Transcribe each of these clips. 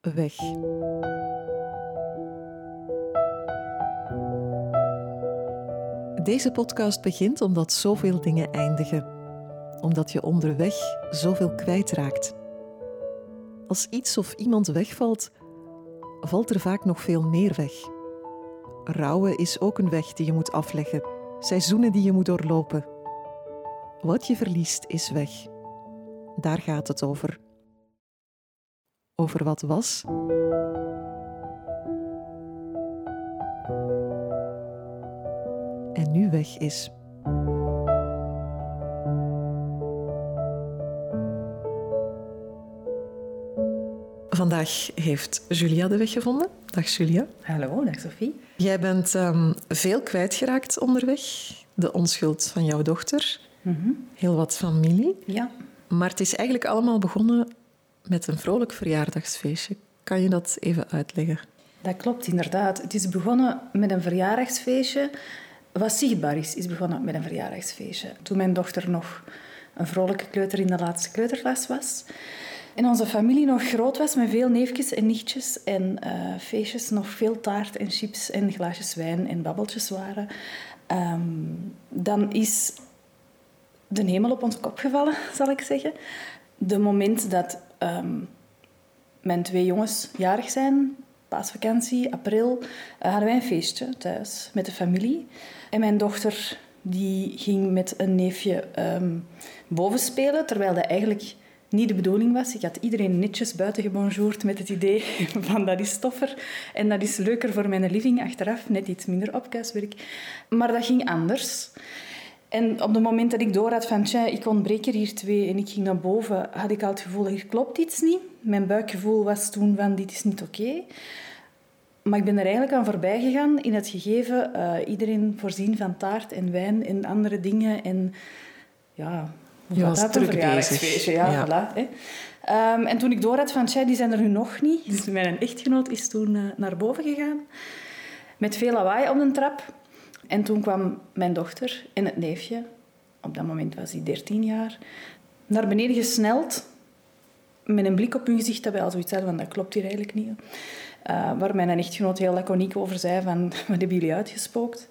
weg. Deze podcast begint omdat zoveel dingen eindigen. Omdat je onderweg zoveel kwijtraakt. Als iets of iemand wegvalt, valt er vaak nog veel meer weg. Rouwen is ook een weg die je moet afleggen, seizoenen die je moet doorlopen. Wat je verliest is weg. Daar gaat het over. Over wat was en nu weg is. Vandaag heeft Julia de weg gevonden. Dag Julia. Hallo, dag Sophie. Jij bent um, veel kwijtgeraakt onderweg. De onschuld van jouw dochter. Heel wat familie. Ja. Maar het is eigenlijk allemaal begonnen met een vrolijk verjaardagsfeestje. Kan je dat even uitleggen? Dat klopt, inderdaad. Het is begonnen met een verjaardagsfeestje. Wat zichtbaar is, is begonnen met een verjaardagsfeestje. Toen mijn dochter nog een vrolijke kleuter in de laatste kleuterklas was. En onze familie nog groot was met veel neefjes en nichtjes. En uh, feestjes, nog veel taart en chips en glaasjes wijn en babbeltjes waren. Um, dan is de hemel op onze kop gevallen, zal ik zeggen. De moment dat um, mijn twee jongens jarig zijn, paasvakantie, april, uh, hadden wij een feestje thuis met de familie. En mijn dochter die ging met een neefje um, boven spelen, terwijl dat eigenlijk niet de bedoeling was. Ik had iedereen netjes buiten gebonjourd met het idee van dat is stoffer en dat is leuker voor mijn living achteraf, net iets minder opkuiswerk. Maar dat ging anders. En op het moment dat ik door had van, tja, ik ontbreek er hier twee en ik ging naar boven, had ik al het gevoel, hier klopt iets niet. Mijn buikgevoel was toen van, dit is niet oké. Okay. Maar ik ben er eigenlijk aan voorbij gegaan in het gegeven uh, iedereen voorzien van taart en wijn en andere dingen. En ja, je was dat druk bezig. Ja, ja. Voilà, hè. Um, en toen ik door had van, tja, die zijn er nu nog niet. Dus mijn echtgenoot is toen uh, naar boven gegaan. Met veel lawaai op de trap. En toen kwam mijn dochter en het neefje, op dat moment was hij 13 jaar, naar beneden gesneld. Met een blik op hun gezicht dat wij al zoiets hadden van, dat klopt hier eigenlijk niet. Uh, waar mijn echtgenoot heel laconiek over zei van, wat hebben jullie uitgespookt?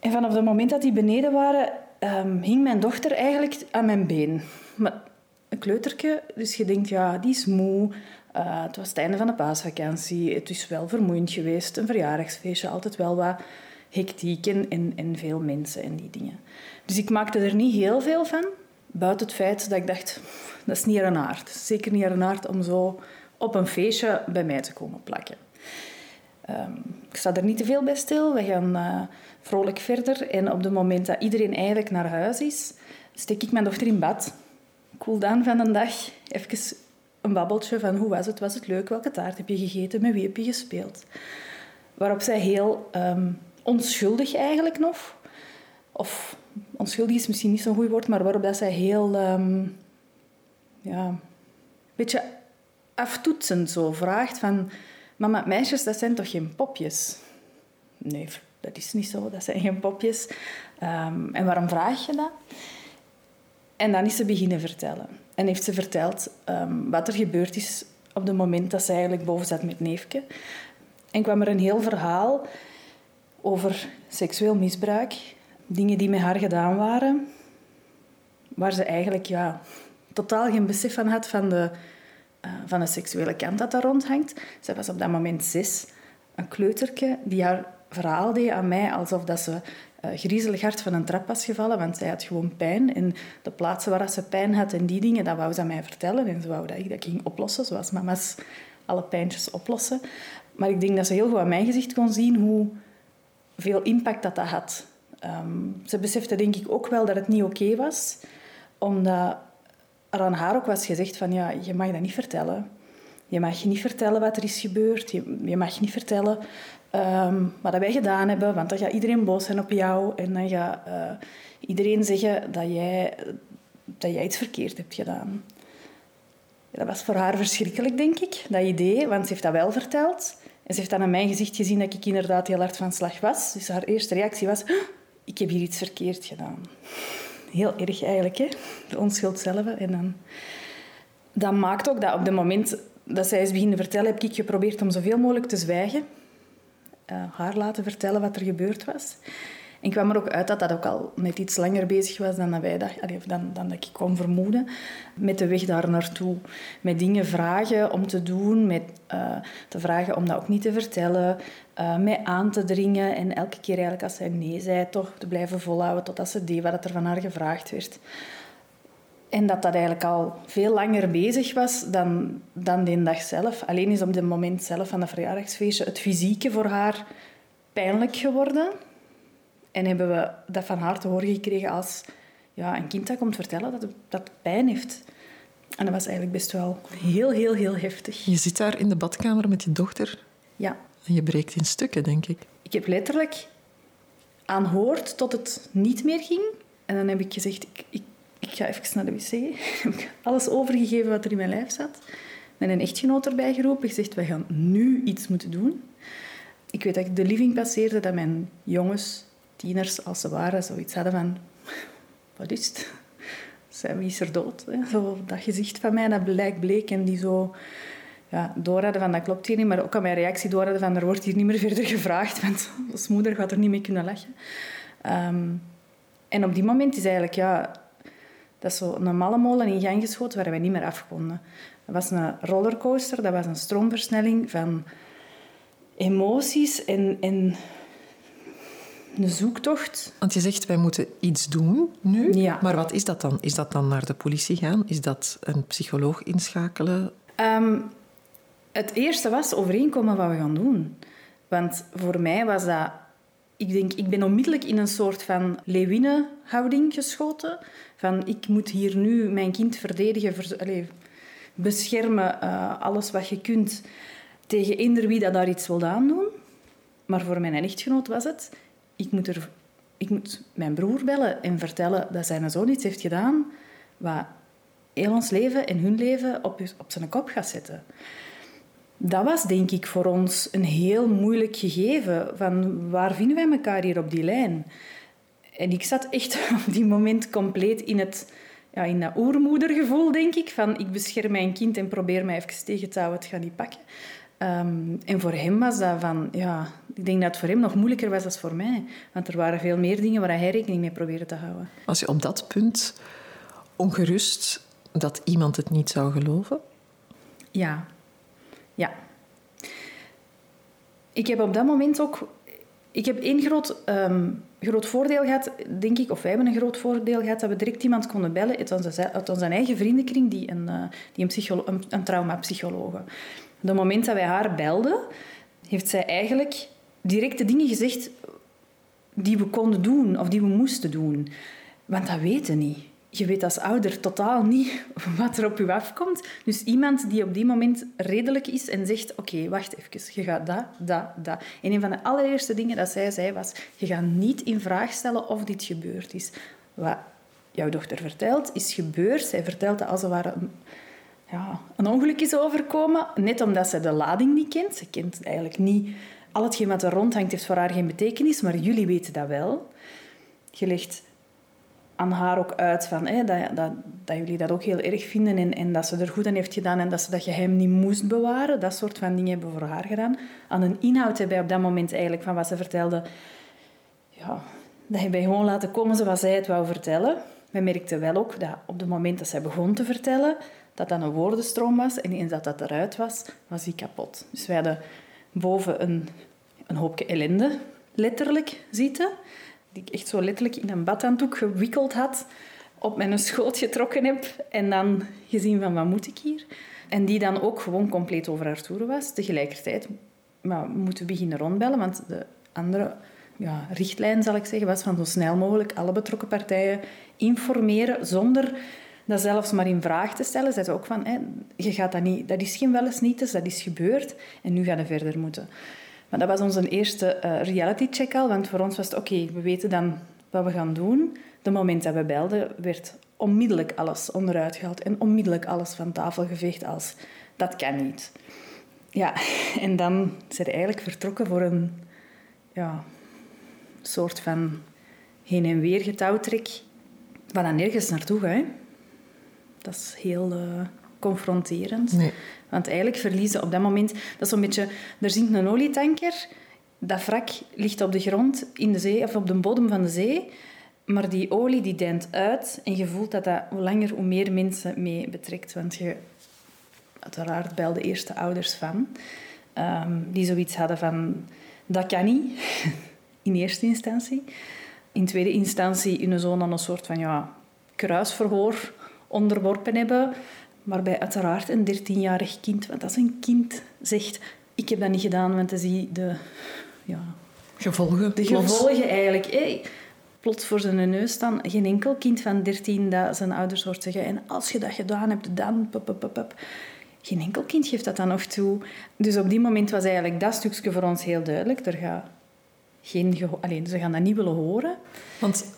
En vanaf het moment dat die beneden waren, um, hing mijn dochter eigenlijk aan mijn been. Maar een kleuterke, dus je denkt, ja, die is moe. Uh, het was het einde van de paasvakantie. Het is wel vermoeiend geweest. Een verjaardagsfeestje, altijd wel wat hectiek en, en, veel mensen en die dingen. Dus ik maakte er niet heel veel van. Buiten het feit dat ik dacht, dat is niet een aard. Zeker niet een aard om zo op een feestje bij mij te komen plakken. Um, ik sta er niet te veel bij stil. We gaan uh, vrolijk verder. En op het moment dat iedereen eigenlijk naar huis is, steek ik mijn dochter in bad. Cool down van een dag. Even een babbeltje van hoe was het? Was het leuk? Welke taart heb je gegeten? Met wie heb je gespeeld? Waarop zij heel um, onschuldig eigenlijk nog, of onschuldig is misschien niet zo'n goed woord, maar waarop dat zij heel, um, ja, een beetje aftoetsend zo vraagt van, mama, meisjes, dat zijn toch geen popjes? Nee, dat is niet zo, dat zijn geen popjes. Um, en waarom vraag je dat? En dan is ze beginnen vertellen. En heeft ze verteld um, wat er gebeurd is op het moment dat ze eigenlijk boven zat met neefje. En kwam er een heel verhaal over seksueel misbruik. Dingen die met haar gedaan waren. Waar ze eigenlijk ja, totaal geen besef van had van de, uh, van de seksuele kant dat daar rondhangt. Zij was op dat moment zes. Een kleuterke die haar verhaal deed aan mij alsof dat ze uh, griezelig hard van een trap was gevallen, want zij had gewoon pijn. En de plaatsen waar ze pijn had en die dingen, dat wou ze aan mij vertellen. En ze wou dat ik dat ging oplossen, zoals mama's alle pijntjes oplossen. Maar ik denk dat ze heel goed aan mijn gezicht kon zien hoe veel impact dat dat had. Um, ze besefte denk ik ook wel dat het niet oké was, omdat er aan haar ook was gezegd van ja, je mag dat niet vertellen. Je mag je niet vertellen wat er is gebeurd. Je, je mag niet vertellen um, wat wij gedaan hebben, want dan gaat iedereen boos zijn op jou en dan gaat uh, iedereen zeggen dat jij, dat jij iets verkeerd hebt gedaan. Dat was voor haar verschrikkelijk, denk ik, dat idee, want ze heeft dat wel verteld. En ze heeft dan aan mijn gezicht gezien dat ik inderdaad heel hard van slag was. Dus haar eerste reactie was, ik heb hier iets verkeerd gedaan. Heel erg eigenlijk, hè? de onschuld zelf. En dan, dat maakt ook dat op het moment dat zij is beginnen vertellen, heb ik geprobeerd om zoveel mogelijk te zwijgen. Uh, haar laten vertellen wat er gebeurd was. En ik kwam er ook uit dat dat ook al net iets langer bezig was dan, dat wij dachten, of dan, dan dat ik kon vermoeden. Met de weg daar naartoe. Met dingen vragen om te doen, met uh, te vragen om dat ook niet te vertellen, uh, met aan te dringen. En elke keer eigenlijk als zij nee zei, toch te blijven volhouden totdat ze deed wat er van haar gevraagd werd. En dat dat eigenlijk al veel langer bezig was dan, dan die dag zelf. Alleen is op het moment zelf van dat verjaardagsfeestje het fysieke voor haar pijnlijk geworden. En hebben we dat van haar te horen gekregen als ja, een kind dat komt vertellen dat het, dat pijn heeft. En dat was eigenlijk best wel heel, heel, heel heftig. Je zit daar in de badkamer met je dochter. Ja. En je breekt in stukken, denk ik. Ik heb letterlijk aanhoord tot het niet meer ging. En dan heb ik gezegd, ik, ik, ik ga even naar de wc. heb ik alles overgegeven wat er in mijn lijf zat. Met een echtgenoot erbij geroepen. Gezegd, we gaan nu iets moeten doen. Ik weet dat ik de living passeerde, dat mijn jongens tieners, als ze waren, zoiets hadden van... Wat is het? Zijn is er dood? Zo dat gezicht van mij, dat blijkt bleek. En die zo ja, door hadden van dat klopt hier niet. Maar ook aan mijn reactie door hadden van er wordt hier niet meer verder gevraagd. Want als moeder gaat er niet mee kunnen lachen. Ehm, en op die moment is eigenlijk... Ja, dat is zo een malle molen in gang geschoten waar wij niet meer af konden. Dat was een rollercoaster, dat was een stroomversnelling van emoties en een zoektocht. Want je zegt, wij moeten iets doen nu. Ja. Maar wat is dat dan? Is dat dan naar de politie gaan? Is dat een psycholoog inschakelen? Ehm, het eerste was overeenkomen wat we gaan doen. Want voor mij was dat... Ik denk, ik ben onmiddellijk in een soort van leeuwinenhouding geschoten. Van, ik moet hier nu mijn kind verdedigen, beschermen, uh, alles wat je kunt tegen eender wie dat daar iets wil aandoen. Maar voor mijn echtgenoot was het ik moet, er, ik moet mijn broer bellen en vertellen dat zijn zoon iets heeft gedaan wat heel ons leven en hun leven op, op zijn kop gaat zetten. Dat was denk ik voor ons een heel moeilijk gegeven. Van waar vinden wij elkaar hier op die lijn? En ik zat echt op die moment compleet in, het, ja, in dat oermoedergevoel, denk ik. Van ik bescherm mijn kind en probeer mij even tegen te houden, het gaat niet pakken. Um, en voor hem was dat van, ja, ik denk dat het voor hem nog moeilijker was dan voor mij. Want er waren veel meer dingen waar hij rekening mee probeerde te houden. Was je op dat punt ongerust dat iemand het niet zou geloven? Ja. Ja. Ik heb op dat moment ook... Ik heb één groot, um, groot voordeel gehad, denk ik, of wij hebben een groot voordeel gehad, dat we direct iemand konden bellen uit onze, uit onze eigen vriendenkring, die een, uh, die een, een. Op het moment dat wij haar belden, heeft zij eigenlijk direct de dingen gezegd die we konden doen of die we moesten doen. Want dat weten niet. Je weet als ouder totaal niet wat er op je afkomt. Dus iemand die op die moment redelijk is en zegt: Oké, wacht even, je gaat dat, dat, dat. En een van de allereerste dingen dat zij zei was: Je gaat niet in vraag stellen of dit gebeurd is. Wat jouw dochter vertelt, is gebeurd. Zij vertelt dat als het ware ja, een ongeluk is overkomen, net omdat ze de lading niet kent. Ze kent eigenlijk niet... Al hetgeen wat er rondhangt heeft voor haar geen betekenis, maar jullie weten dat wel. Je legt aan haar ook uit van, hè, dat, dat, dat jullie dat ook heel erg vinden en, en dat ze er goed aan heeft gedaan en dat ze dat geheim niet moest bewaren. Dat soort van dingen hebben we voor haar gedaan. Aan een inhoud hebben wij op dat moment eigenlijk van wat ze vertelde... Ja, dat hebben wij gewoon laten komen zoals zij het wou vertellen. We merkten wel ook dat op het moment dat zij begon te vertellen dat dat een woordenstroom was. En eens dat dat eruit was, was hij kapot. Dus wij hadden boven een, een hoopje ellende, letterlijk, zitten. Die ik echt zo letterlijk in een badhanddoek gewikkeld had. Op mijn schoot getrokken heb. En dan gezien van, wat moet ik hier? En die dan ook gewoon compleet over haar toeren was. Tegelijkertijd maar we moeten beginnen rondbellen, want de andere ja, richtlijn, zal ik zeggen, was van zo snel mogelijk alle betrokken partijen informeren zonder dat zelfs maar in vraag te stellen. Zij ook van, je gaat dat, niet, dat is geen wel eens niet, dat is gebeurd en nu gaan we verder moeten. Maar dat was onze eerste uh, reality check al, want voor ons was het oké, we weten dan wat we gaan doen. De moment dat we belden, werd onmiddellijk alles onderuit gehaald en onmiddellijk alles van tafel geveegd als dat kan niet. Ja, en dan zijn we eigenlijk vertrokken voor een ja, soort van heen en weer getouwtrek, wat dan nergens naartoe gaat. Dat is heel, uh, confronterend. Nee. Want eigenlijk verliezen op dat moment... Dat is zo'n beetje... Er zinkt een olietanker. Dat wrak ligt op de grond in de zee, of op de bodem van de zee. Maar die olie die deint uit. En je voelt dat dat hoe langer, hoe meer mensen mee betrekt. Want je... Uiteraard bij de eerste ouders van. ehm, die zoiets hadden van... Dat kan niet. In eerste instantie. In tweede instantie hun zoon aan een soort van ja, kruisverhoor onderworpen hebben. Waarbij uiteraard een 13-jarig kind, want als een kind zegt... Ik heb dat niet gedaan, want dan zie je de... Ja, Gevolgen. de plots. gevolgen eigenlijk. Hé, plots voor zijn neus staan. Geen enkel kind van 13 dat zijn ouders hoort zeggen... En als je dat gedaan hebt, dan... Pup, pup, pup, pup. Geen enkel kind geeft dat dan nog toe. Dus op die moment was eigenlijk dat stukje voor ons heel duidelijk. Er gaat geen Alleen, ze gaan dat niet willen horen. Want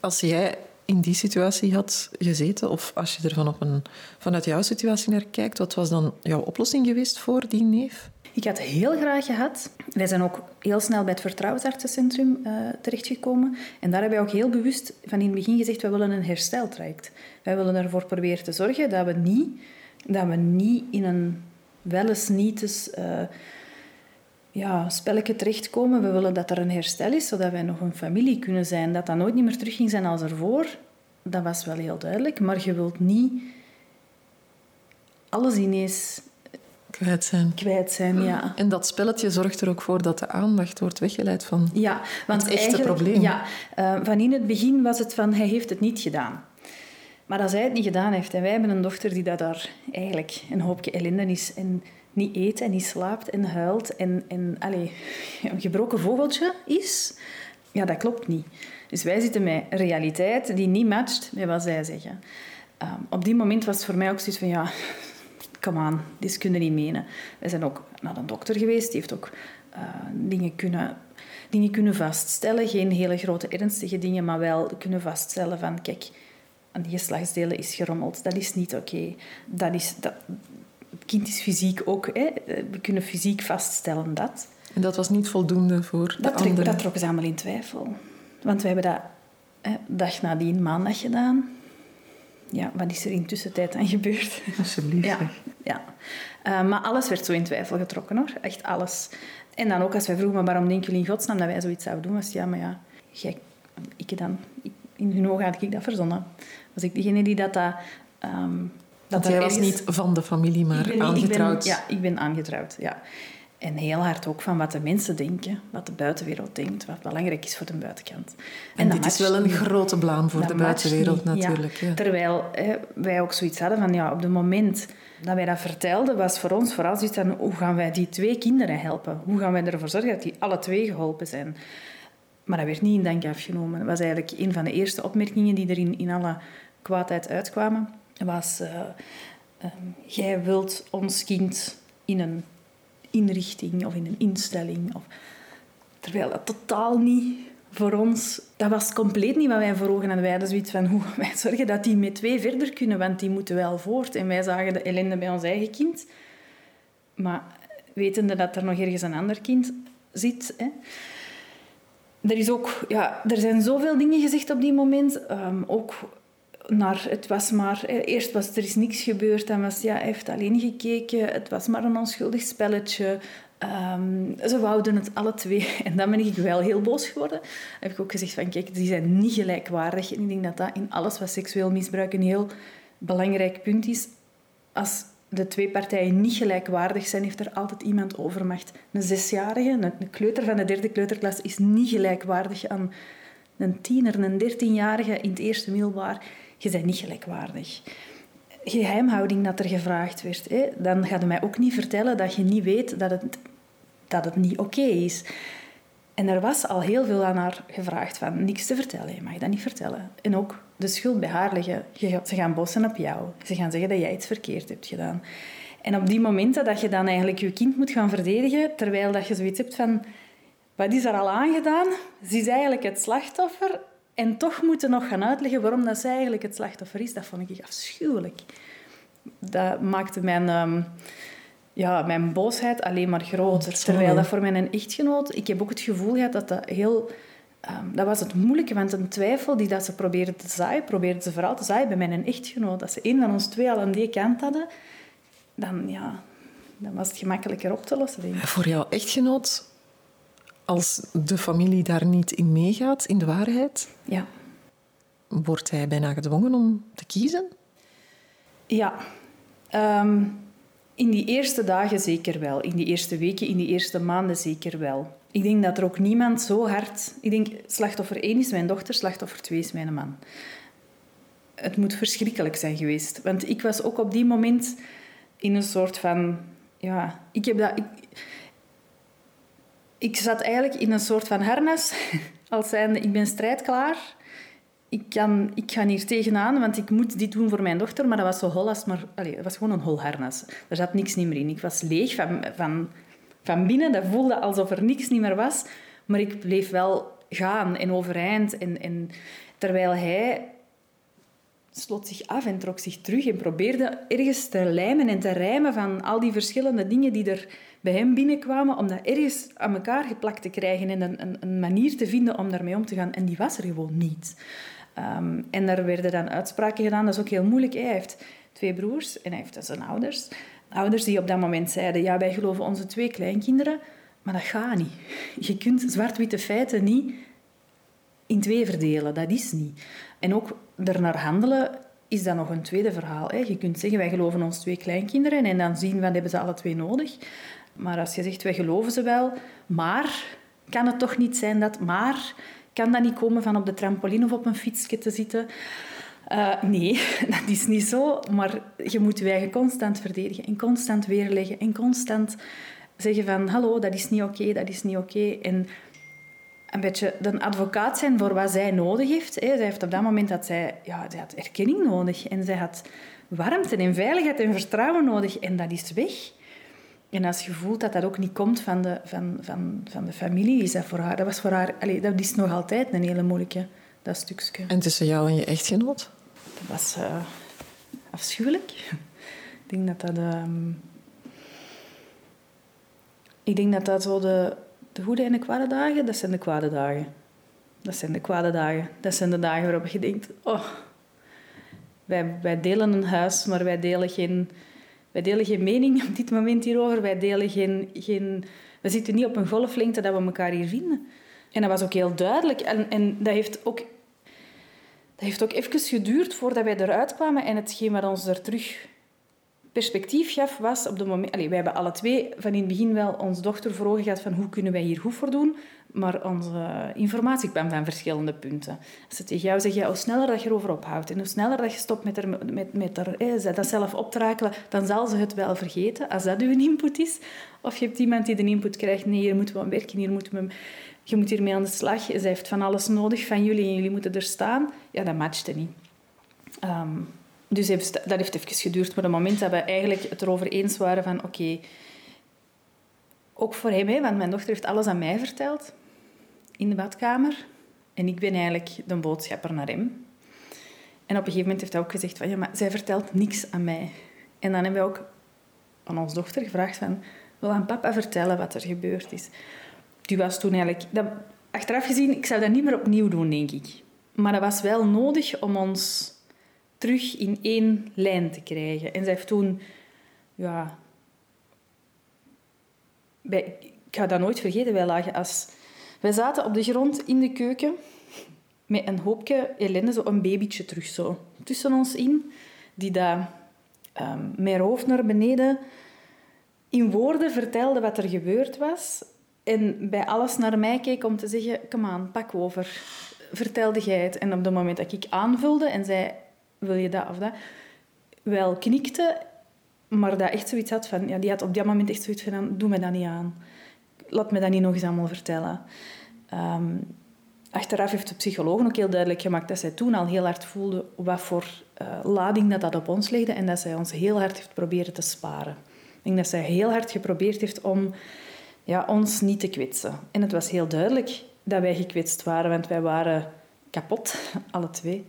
als jij in die situatie had gezeten, of als je er van op een, vanuit jouw situatie naar kijkt, wat was dan jouw oplossing geweest voor die neef? Ik had heel graag gehad. Wij zijn ook heel snel bij het Vertrouwensartsencentrum eh terechtgekomen. En daar hebben wij ook heel bewust van in het begin gezegd, wij willen een hersteltraject. Wij willen ervoor proberen te zorgen dat we niet, dat we niet in een wel eens niet eens, eh, ja, spelletje terechtkomen. We willen dat er een herstel is, zodat wij nog een familie kunnen zijn. Dat dat nooit niet meer terug ging zijn als ervoor. Dat was wel heel duidelijk. Maar je wilt niet alles ineens Kwijt zijn. kwijt zijn, ja. En dat spelletje zorgt er ook voor dat de aandacht wordt weggeleid van... Ja, want Het echte eigenlijk- probleem. Ja, eh, van in het begin was het van, hij heeft het niet gedaan. Maar als hij het niet gedaan heeft, en wij hebben een dochter die dat daar eigenlijk een hoopje ellende is en niet eet en niet slaapt en huilt en, en allez, een gebroken vogeltje is, ja, dat klopt niet. Dus wij zitten met realiteit die niet matcht met wat zij zeggen. Ehm, op die moment was het voor mij ook zoiets van, ja, come on, dit kunnen niet menen. We zijn ook naar een dokter geweest, die heeft ook eh, dingen, kunnen, dingen kunnen vaststellen. Geen hele grote ernstige dingen, maar wel kunnen vaststellen van, kijk, aan die geslachtsdelen is gerommeld. Dat is niet oké. Dat is... Dat, kind is fysiek ook... Hè. We kunnen fysiek vaststellen dat. En dat was niet voldoende voor de Dat, trok, anderen. dat trokken ze allemaal in twijfel. Want we hebben dat hè, dag nadien maandag gedaan. Ja, wat is er in de tussentijd dan gebeurd? Alsjeblieft. Ja, ja. Eh, maar alles werd zo in twijfel getrokken hoor. Echt alles. En dan ook als wij vroegen, maar waarom denken jullie in godsnaam dat wij zoiets zouden doen? Was ja, maar ja, jij, ik dan, in hun ogen had ik dat verzonnen. Was ik degene die dat... dat ehm, dat er was niet van de familie, maar ik ben niet- aangetrouwd. Ik ben, ja, ik ben aangetrouwd, ja. En heel hard ook van wat de mensen denken, wat de buitenwereld denkt, wat belangrijk is voor de buitenkant. En, dit is wel een niet. grote blaam voor Dat de buitenwereld ja. natuurlijk. Ja. Terwijl hè, wij ook zoiets hadden van, ja, op het moment dat wij dat vertelden, was voor ons vooral zoiets van, hoe gaan wij die twee kinderen helpen? Hoe gaan wij ervoor zorgen dat die alle twee geholpen zijn? Maar dat werd niet in dank afgenomen. Dat was eigenlijk een van de eerste opmerkingen die er in, in alle kwaadheid uitkwamen. Was, eh, ehm, jij wilt ons kind in een inrichting of in een instelling. Of, terwijl dat totaal niet voor ons... Dat was compleet niet wat wij voor ogen hadden. Wij hadden zoiets van, hoe wij zorgen dat die met twee verder kunnen, want die moeten wel voort. En wij zagen de ellende bij ons eigen kind. Maar wetende dat er nog ergens een ander kind zit... Hè, er, is ook, ja, er zijn zoveel dingen gezegd op die moment. Ehm, ook naar, het was maar... eh, Eerst was er is niks gebeurd. Dan was ja, hij heeft alleen gekeken. Het was maar een onschuldig spelletje. Ehm, ze wouden het alle twee. En dan ben ik wel heel boos geworden. Dan heb ik ook gezegd van, kijk, die zijn niet gelijkwaardig. En ik denk dat dat in alles wat seksueel misbruik een heel belangrijk punt is. Als de twee partijen niet gelijkwaardig zijn, heeft er altijd iemand overmacht. Een zesjarige, een, een kleuter van de derde kleuterklas, is niet gelijkwaardig aan een tiener, een dertienjarige in het eerste middelbaar. Je bent niet gelijkwaardig. Geheimhouding dat er gevraagd werd. Hè? Dan ga je mij ook niet vertellen dat je niet weet dat het, dat het niet oké is. En er was al heel veel aan haar gevraagd van niks te vertellen. Je mag dat niet vertellen. En ook de schuld bij haar leggen. Gaat- Ze gaan bossen op jou. Ze gaan zeggen dat jij iets verkeerd hebt gedaan. En op die momenten dat je dan eigenlijk je kind moet gaan verdedigen, terwijl dat je zoiets hebt van... Wat is er al aangedaan? Ze is eigenlijk het slachtoffer. En toch moeten nog gaan uitleggen waarom dat zij eigenlijk het slachtoffer is. Dat vond ik afschuwelijk. Dat maakte mijn, ehm, ja, mijn boosheid alleen maar groter. Terwijl dat voor mijn echtgenoot... Ik heb ook het gevoel gehad dat dat heel Ehm, dat was het moeilijke, want een twijfel die dat ze probeerden te zaaien, probeerden ze vooral te zaaien bij mijn echtgenoot. Als ze een van ons twee al aan die kant hadden, dan, ja, dan was het gemakkelijker op te lossen. Denk ik. Voor jouw echtgenoot, als de familie daar niet in meegaat, in de waarheid, Ja. wordt hij bijna gedwongen om te kiezen? Ja. Ehm, in die eerste dagen zeker wel. In die eerste weken, in die eerste maanden zeker wel. Ik denk dat er ook niemand zo hard... Ik denk, slachtoffer 1 is mijn dochter, slachtoffer 2 is mijn man. Het moet verschrikkelijk zijn geweest. Want ik was ook op die moment in een soort van... Ja, ik heb dat... Ik, ik zat eigenlijk in een soort van harnas. Als zijnde, ik ben strijdklaar. Ik, kan, ik ga hier tegenaan, want ik moet dit doen voor mijn dochter. Maar dat was zo hol als maar... Allee, dat was gewoon een hol harnas. Er zat niks niet meer in. Ik was leeg van, van, van binnen. Dat voelde alsof er niks niet meer was. Maar ik bleef wel gaan en overeind. En, en terwijl hij sloot zich af en trok zich terug en probeerde ergens te lijmen en te rijmen van al die verschillende dingen die er bij hem binnenkwamen, om dat ergens aan elkaar geplakt te krijgen en een, een, een manier te vinden om daarmee om te gaan. En die was er gewoon niet. Ehm, en daar werden dan uitspraken gedaan. Dat is ook heel moeilijk. Hij heeft twee broers en hij heeft dus zijn ouders. Ouders die op dat moment zeiden, ja, wij geloven onze twee kleinkinderen, maar dat gaat niet. Je kunt zwart-witte feiten niet in twee verdelen. Dat is niet. En ook ernaar handelen is dan nog een tweede verhaal. Hè. Je kunt zeggen, wij geloven ons twee kleinkinderen en dan zien wat hebben ze alle twee nodig. Maar als je zegt, wij geloven ze wel, maar kan het toch niet zijn dat maar... Kan dat niet komen van op de trampoline of op een fietsje te zitten? Uh, nee, dat is niet zo. Maar je moet je eigen constant verdedigen en constant weerleggen en constant zeggen van hallo, dat is niet oké, dat is niet oké. Een beetje een advocaat zijn voor wat zij nodig heeft. Zij heeft op dat moment dat zij, ja, zij had erkenning nodig en zij had warmte en veiligheid en vertrouwen nodig en dat is weg. En als je voelt dat dat ook niet komt van de, van, van, van de familie, is dat voor haar... Dat, was voor haar allez, dat is nog altijd een hele moeilijke, dat stukje. En tussen jou en je echtgenoot? Dat was uh, afschuwelijk. Ik denk dat dat... Uh, ik denk dat dat zo de, de goede en de kwade dagen, dat zijn de kwade dagen. Dat zijn de kwade dagen. Dat zijn de dagen waarop je denkt... Oh, wij, wij delen een huis, maar wij delen geen... Wij delen geen mening op dit moment hierover. Wij delen geen, geen... We zitten niet op een golflengte dat we elkaar hier vinden. En dat was ook heel duidelijk. En, en dat heeft ook... Dat heeft ook even geduurd voordat wij eruit kwamen. En hetgeen wat ons er terug perspectief gaf, was op de moment... Allee, wij hebben alle twee van in het begin wel onze dochter voor ogen gehad van hoe kunnen wij hier goed voor doen. Maar onze informatie kwam van verschillende punten. Als ze tegen jou zeggen, hoe sneller dat je erover ophoudt en hoe sneller dat je stopt met, er, met, met er, eh, dat zelf op te rakelen, dan zal ze het wel vergeten, als dat uw input is. Of je hebt iemand die de input krijgt, nee, hier moeten we aan werken, hier moeten we... Je moet hiermee aan de slag. Ze heeft van alles nodig van jullie en jullie moeten er staan. Ja, dat matchte niet. Um, dus dat heeft even geduurd. Maar op het moment dat we eigenlijk het erover eens waren van... Oké, ook voor hem, hè, want mijn dochter heeft alles aan mij verteld. In de badkamer. En ik ben eigenlijk de boodschapper naar hem. En op een gegeven moment heeft hij ook gezegd van... Ja, maar zij vertelt niks aan mij. En dan hebben we ook aan onze dochter gevraagd van... Wil aan papa vertellen wat er gebeurd is? Die was toen eigenlijk... Dat, achteraf gezien, ik zou dat niet meer opnieuw doen, denk ik. Maar dat was wel nodig om ons terug in één lijn te krijgen. En zij heeft toen... Ja... Ik ga dat nooit vergeten. Wij lagen als... Wij zaten op de grond in de keuken met een hoopje ellende, zo een babytje terug zo tussen ons in, die daar um, met haar hoofd naar beneden in woorden vertelde wat er gebeurd was en bij alles naar mij keek om te zeggen, kom aan, pak over, vertelde jij het. En op het moment dat ik aanvulde en zei, wil je dat of dat, wel knikte, maar dat echt zoiets had van, ja, die had op dat moment echt zoiets van, doe me dat niet aan. Laat me dat niet nog eens allemaal vertellen. Um, achteraf heeft de psycholoog ook heel duidelijk gemaakt dat zij toen al heel hard voelde wat voor uh, lading dat, dat op ons legde en dat zij ons heel hard heeft proberen te sparen. Ik denk dat zij heel hard geprobeerd heeft om ja, ons niet te kwetsen. En het was heel duidelijk dat wij gekwetst waren, want wij waren kapot, alle twee.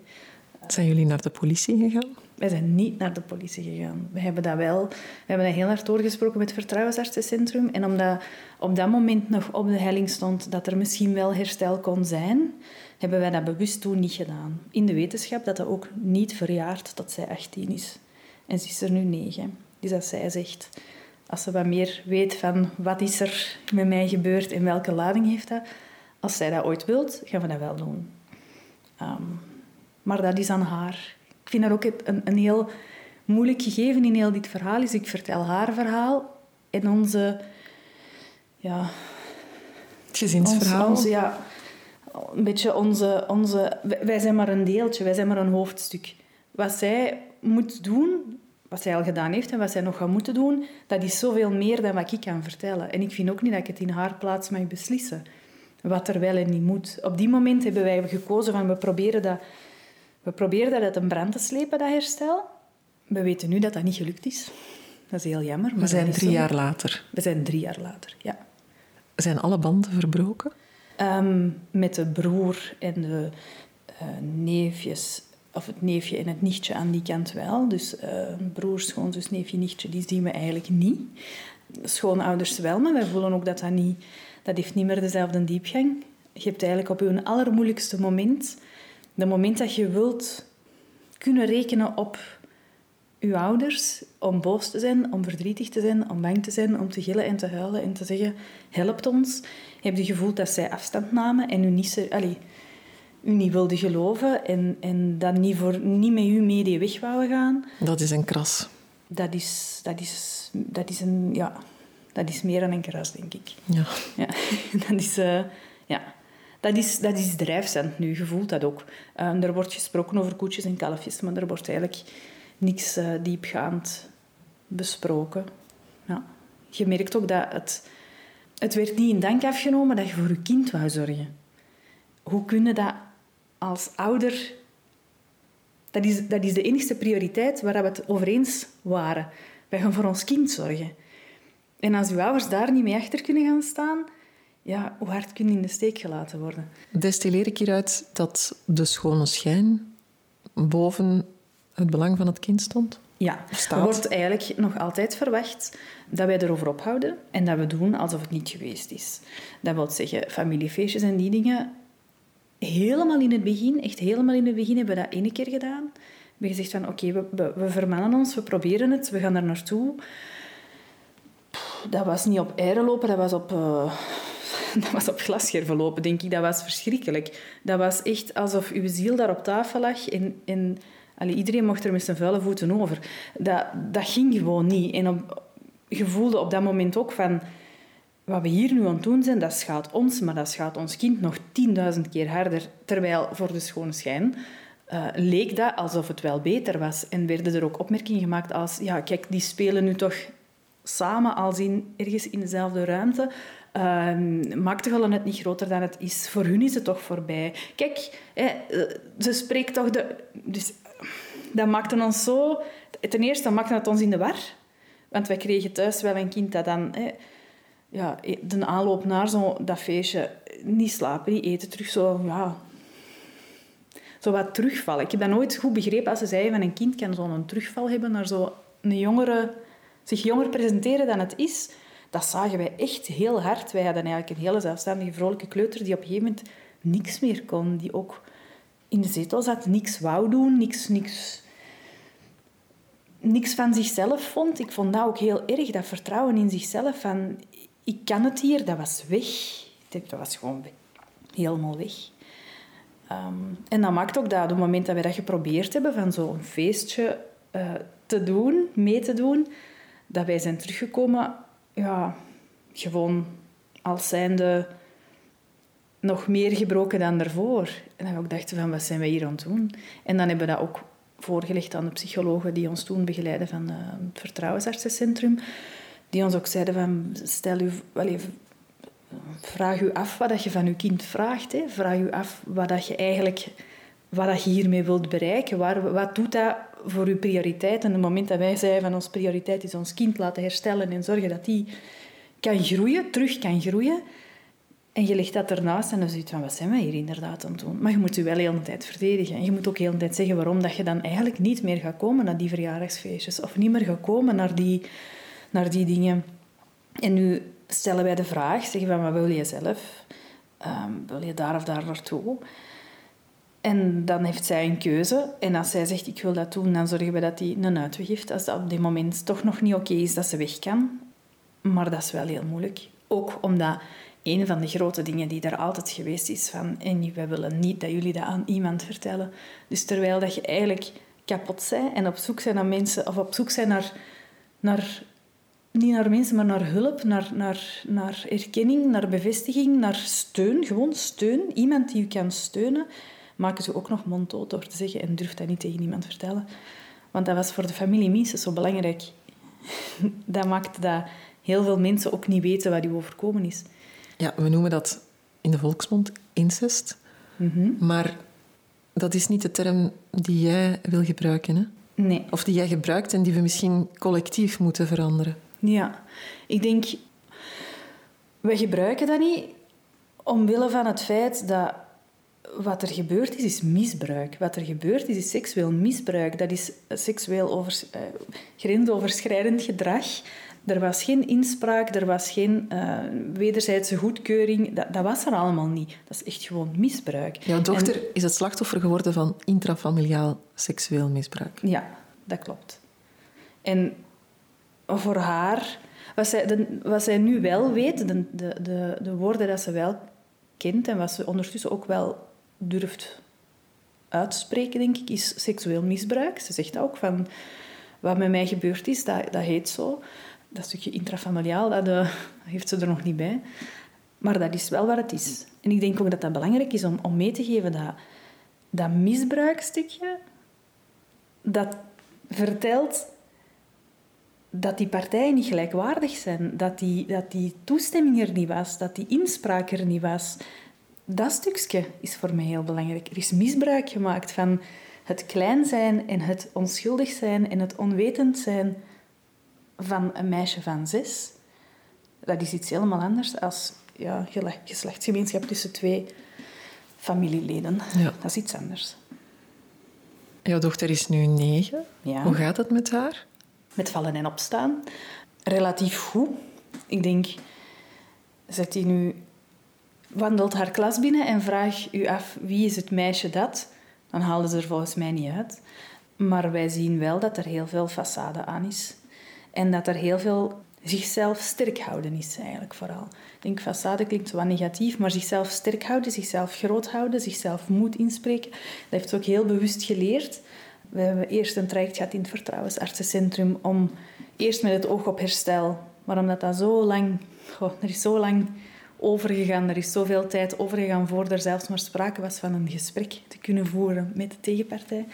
Zijn jullie naar de politie gegaan? Wij zijn niet naar de politie gegaan. We hebben dat wel... We hebben dat heel hard doorgesproken met het Vertrouwensartsencentrum. En omdat op dat moment nog op de helling stond dat er misschien wel herstel kon zijn, hebben wij dat bewust toen niet gedaan. In de wetenschap dat dat ook niet verjaart tot zij 18 is. En ze is er nu 9. Dus als zij zegt, als ze wat meer weet van wat is er met mij gebeurd en welke lading heeft dat, als zij dat ooit wilt, gaan we dat wel doen. Ehm, maar dat is aan haar. Ik vind dat ook een, een heel moeilijk gegeven in heel dit verhaal. Is ik vertel haar verhaal en onze... Ja, het gezinsverhaal. Onze, ja, een beetje onze, onze... Wij zijn maar een deeltje, wij zijn maar een hoofdstuk. Wat zij moet doen, wat zij al gedaan heeft en wat zij nog gaat moeten doen, dat is zoveel meer dan wat ik kan vertellen. En ik vind ook niet dat ik het in haar plaats mag beslissen. Wat er wel en niet moet. Op die moment hebben wij gekozen van we proberen dat, we proberen dat uit een brand te slepen, dat herstel. We weten nu dat dat niet gelukt is. Dat is heel jammer. Maar we zijn drie jaar later. We zijn drie jaar later, ja. Zijn alle banden verbroken? Ehm, met de broer en de uh, neefjes of het neefje en het nichtje aan die kant wel. Dus uh, broer, schoonzus, neefje, nichtje, die zien we eigenlijk niet. Schoonouders wel, maar wij voelen ook dat dat niet... Dat heeft niet meer dezelfde diepgang. Je hebt eigenlijk op je allermoeilijkste moment... De moment dat je wilt kunnen rekenen op je ouders om boos te zijn, om verdrietig te zijn, om bang te zijn, om te gillen en te huilen en te zeggen, helpt ons. Heb je gevoeld dat zij afstand namen en u niet... Allez, u niet wilde geloven en, en dat niet, voor, niet met u mee die weg wouden gaan. Dat is een kras. Dat is, dat is, dat is, een, ja, dat is meer dan een kras, denk ik. Ja. ja dat is... Uh, ja. Dat is, dat is drijfzand nu, je voelt dat ook. Uh, er wordt gesproken over koetjes en kalfjes, maar er wordt eigenlijk niks uh, diepgaand besproken. Ja. Je merkt ook dat het... Het werd niet in dank afgenomen dat je voor je kind wou zorgen. Hoe kunnen dat als ouder, dat is, dat is de enige prioriteit waar we het over eens waren. Wij gaan voor ons kind zorgen. En als uw ouders daar niet mee achter kunnen gaan staan, ja, hoe hard kun je in de steek gelaten worden? Destilleer ik hieruit dat de schone schijn boven het belang van het kind stond? Ja, er wordt eigenlijk nog altijd verwacht dat wij erover ophouden en dat we doen alsof het niet geweest is. Dat wil zeggen, familiefeestjes en die dingen, helemaal in het begin, echt helemaal in het begin, hebben we dat één keer gedaan. We hebben gezegd van, oké, we, we, we vermannen ons, we proberen het, we gaan daar naartoe. Dat was niet op eieren lopen, dat was op... Uh, dat was op glasscherven lopen, denk ik. Dat was verschrikkelijk. Dat was echt alsof uw ziel daar op tafel lag en, iedereen mocht er met zijn vuile voeten over. Dat, dat ging gewoon niet. En op, je voelde op dat moment ook van wat we hier nu aan het doen zijn, dat schaadt ons, maar dat schaadt ons kind nog tienduizend keer harder. Terwijl voor de schone schijn uh, leek dat alsof het wel beter was. En werden er ook opmerkingen gemaakt als... Ja, kijk, die spelen nu toch samen als in, ergens in dezelfde ruimte. Al net niet groter dan het is. Voor hun is het toch voorbij. Kijk, hè, eh, ze spreekt toch de... Dus dat maakte ons zo... Ten eerste maakte het ons in de war. Want wij kregen thuis wel een kind dat dan... Hè, ja, e- de aanloop naar zo, dat feestje, niet slapen, niet eten, terug zo, ja, zo wat terugval. Ik heb dat nooit goed begrepen als ze zeiden van een kind kan zo'n terugval hebben naar een jongere, zich jonger presenteren dan het is. Dat zagen wij echt heel hard. Wij hadden eigenlijk een hele zelfstandige, vrolijke kleuter die op een gegeven moment niks meer kon. Die ook in de zetel zat, niks wou doen, niks, niks, niks van zichzelf vond. Ik vond dat ook heel erg, dat vertrouwen in zichzelf. Van, ik kan het hier, dat was weg. Dat was gewoon helemaal weg. Ehm, en dat maakt ook dat op het moment dat we dat geprobeerd hebben van zo'n feestje uh, te doen, mee te doen, dat wij zijn teruggekomen, ja, gewoon als zijnde nog meer gebroken dan daarvoor. En dan we ook dachten van, wat zijn wij hier aan het doen? En dan hebben we dat ook voorgelegd aan de psychologen die ons toen begeleiden van uh, het Vertrouwensartsencentrum die ons ook zeiden van, stel u, wel even, vraag u af wat je van uw kind vraagt. Hè. Vraag u af wat je eigenlijk wat je hiermee wilt bereiken. Waar, wat doet dat voor uw prioriteit? En op het moment dat wij zeiden van onze prioriteit is ons kind laten herstellen en zorgen dat die kan groeien, terug kan groeien, En je legt dat ernaast en dan van, wat zijn wij hier inderdaad aan het doen? Maar je moet je wel de tijd verdedigen. En je moet ook heel de tijd zeggen waarom dat je dan eigenlijk niet meer gaat komen naar die verjaardagsfeestjes. Of niet meer gaat komen naar die, naar die dingen. En nu stellen wij de vraag, zeggen van, wat wil je zelf? Ehm, wil je daar of daar naartoe? En dan heeft zij een keuze. En als zij zegt, ik wil dat doen, dan zorgen we dat hij een uitweg heeft. Als dat op dit moment toch nog niet oké is, dat ze weg kan. Maar dat is wel heel moeilijk. Ook omdat een van de grote dingen die er altijd geweest is van... En wij willen niet dat jullie dat aan iemand vertellen. Dus terwijl dat je eigenlijk kapot bent en op zoek zijn naar mensen... Of op zoek zijn naar... naar niet naar mensen, maar naar hulp, naar, naar, naar erkenning, naar bevestiging, naar steun. Gewoon steun. Iemand die je kan steunen. Maken ze ook nog monddood door te zeggen en durft dat niet tegen iemand vertellen. Want dat was voor de familie minstens zo belangrijk. Dat maakte dat heel veel mensen ook niet weten wat u overkomen is. Ja, we noemen dat in de volksmond incest. Mhm. Maar dat is niet de term die jij wil gebruiken, hè? Nee. Of die jij gebruikt en die we misschien collectief moeten veranderen. Ja, ik denk, we gebruiken dat niet omwille van het feit dat wat er gebeurd is, is misbruik. Wat er gebeurd is, is seksueel misbruik. Dat is seksueel overs, eh, grensoverschrijdend gedrag. Er was geen inspraak, er was geen uh, wederzijdse goedkeuring. Dat, dat, was er allemaal niet. Dat is echt gewoon misbruik. Jouw dochter is het slachtoffer geworden van intrafamiliaal seksueel misbruik. Ja, dat klopt. En voor haar, wat zij, de, wat zij nu wel weet, de, de, de, de woorden dat ze wel kent en wat ze ondertussen ook wel durft uitspreken, denk ik, is seksueel misbruik. Ze zegt ook van, wat met mij gebeurd is, dat, dat heet zo. Dat stukje intrafamiliaal, dat, uh, heeft ze er nog niet bij. Maar dat is wel wat het is. En ik denk ook dat dat belangrijk is om, om mee te geven dat dat misbruikstukje, dat vertelt dat die partijen niet gelijkwaardig zijn, dat die, dat die toestemming er niet was, dat die inspraak er niet was. Dat stukje is voor mij heel belangrijk. Er is misbruik gemaakt van het klein zijn en het onschuldig zijn en het onwetend zijn van een meisje van zes. Dat is iets helemaal anders als ja, geslachtsgemeenschap tussen twee familieleden. Ja. Dat is iets anders. Jouw dochter is nu negen. Ja. Hoe gaat het met haar? met vallen en opstaan. Relatief goed. Ik denk, zet hij nu, wandelt haar klas binnen en vraag u af wie is het meisje dat, dan haalden ze er volgens mij niet uit. Maar wij zien wel dat er heel veel façade aan is. En dat er heel veel zichzelf sterk houden is eigenlijk vooral. Ik denk, façade klinkt wat negatief, maar zichzelf sterk houden, zichzelf groot houden, zichzelf moed inspreken, dat heeft ze ook heel bewust geleerd. We hebben eerst een traject gehad in het Vertrouwensartsencentrum om eerst met het oog op herstel. Maar omdat dat zo lang... Er is zo lang overgegaan, er is zoveel tijd overgegaan voor er zelfs maar sprake was van een gesprek te kunnen voeren met de tegenpartij,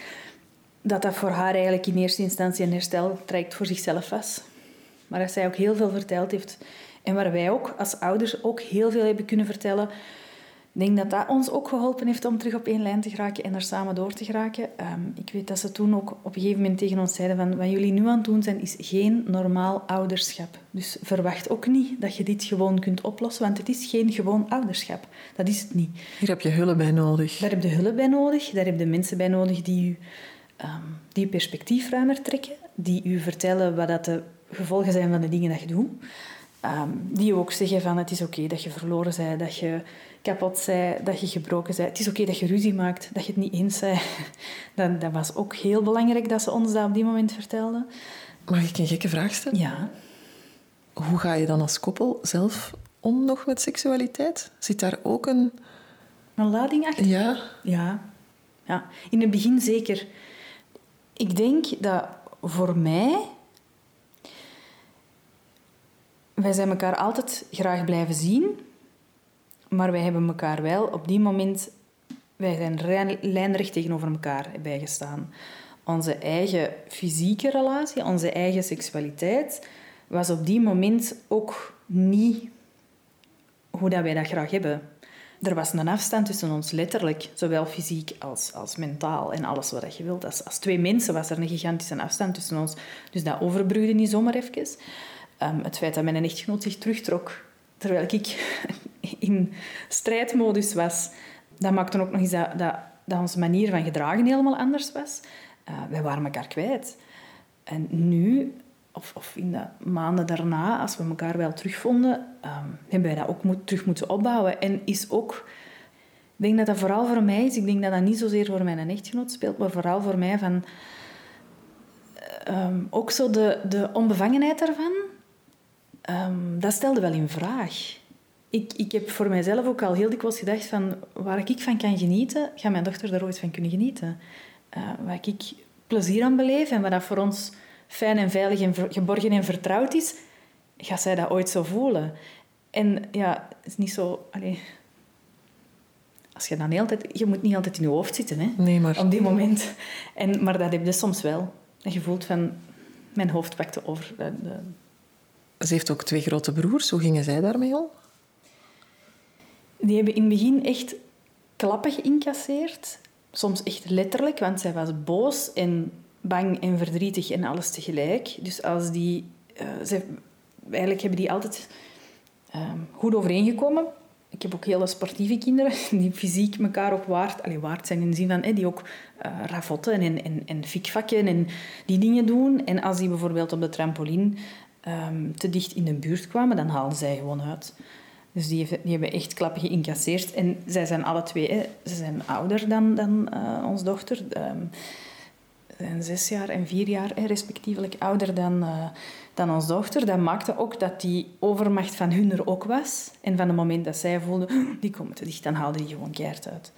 dat dat voor haar eigenlijk in eerste instantie een hersteltraject voor zichzelf was. Maar dat zij ook heel veel verteld heeft. En waar wij ook als ouders ook heel veel hebben kunnen vertellen ik denk dat dat ons ook geholpen heeft om terug op één lijn te geraken en er samen door te geraken. Ehm, ik weet dat ze toen ook op een gegeven moment tegen ons zeiden van wat jullie nu aan het doen zijn, is geen normaal ouderschap. Dus verwacht ook niet dat je dit gewoon kunt oplossen, want het is geen gewoon ouderschap. Dat is het niet. Hier heb je hulp bij nodig. Daar heb je hulp bij nodig. Daar heb je mensen bij nodig die je, um, die je perspectief ruimer trekken, die u vertellen wat dat de gevolgen zijn van de dingen dat je doet. Um, die ook zeggen van het is oké dat je verloren bent, dat je kapot zei, dat je gebroken zei. Het is oké dat je ruzie maakt, dat je het niet eens zei. Dat, dat was ook heel belangrijk dat ze ons dat op die moment vertelden. Mag ik een gekke vraag stellen? Ja. Hoe ga je dan als koppel zelf om nog met seksualiteit? Zit daar ook een... Een lading achter? Ja. Ja. ja. In het begin zeker. Ik denk dat voor mij... Wij zijn elkaar altijd graag blijven zien maar wij hebben elkaar wel op die moment... Wij zijn lijnrecht tegenover elkaar bijgestaan. Onze eigen fysieke relatie, onze eigen seksualiteit... was op die moment ook niet hoe dat wij dat graag hebben. Er was een afstand tussen ons, letterlijk, zowel fysiek als, als mentaal en alles wat je wilt. Als, als twee mensen was er een gigantische afstand tussen ons. Dus dat overbrugde niet zomaar even. Um, het feit dat mijn echtgenoot zich terugtrok, terwijl ik in strijdmodus was. Dat maakte ook nog eens dat, dat, dat onze manier van gedragen helemaal anders was. Uh, wij waren elkaar kwijt. En nu, of, of in de maanden daarna, als we elkaar wel terugvonden, um, hebben wij dat ook terug moeten opbouwen. En is ook... Ik denk dat dat vooral voor mij is. Ik denk dat dat niet zozeer voor mijn echtgenoot speelt, maar vooral voor mij van... Um, ook zo de, de onbevangenheid daarvan, um, dat stelde wel in vraag. Ik, ik heb voor mijzelf ook al heel dikwijls gedacht van... Waar ik van kan genieten, gaat mijn dochter daar ooit van kunnen genieten. Uh, waar ik plezier aan beleef en wat dat voor ons fijn en veilig en geborgen en vertrouwd is, gaat zij dat ooit zo voelen. En ja, het is niet zo... Allez, als je dan heel tijd... Je moet niet altijd in je hoofd zitten, hè. Nee, maar... Op die moment. En, maar dat heb je soms wel. En je voelt van... Mijn hoofd pakte over. De, de... Ze heeft ook twee grote broers. Hoe gingen zij daarmee om? Die hebben in het begin echt klappen geïncasseerd. Soms echt letterlijk, want zij was boos en bang en verdrietig en alles tegelijk. Dus als die... Zij, eigenlijk hebben die altijd uh, goed overeengekomen. Ik heb ook hele sportieve kinderen die fysiek elkaar ook waard, waard zijn in zin van die ook uh, ravotten en, en, en fikvakken en die dingen doen. En als die bijvoorbeeld op de trampoline um, te dicht in de buurt kwamen, dan haalden zij gewoon uit. Dus die, die hebben echt klappen geïncasseerd. En zij zijn alle twee, hè, ze zijn ouder dan, dan uh, ons dochter. Um, zijn zes jaar en vier jaar respectievelijk ouder dan, uh, dan ons dochter. Dat maakte ook dat die overmacht van hun er ook was. En van het moment dat zij voelden, die komen te dicht, dan haalden die gewoon keihard uit.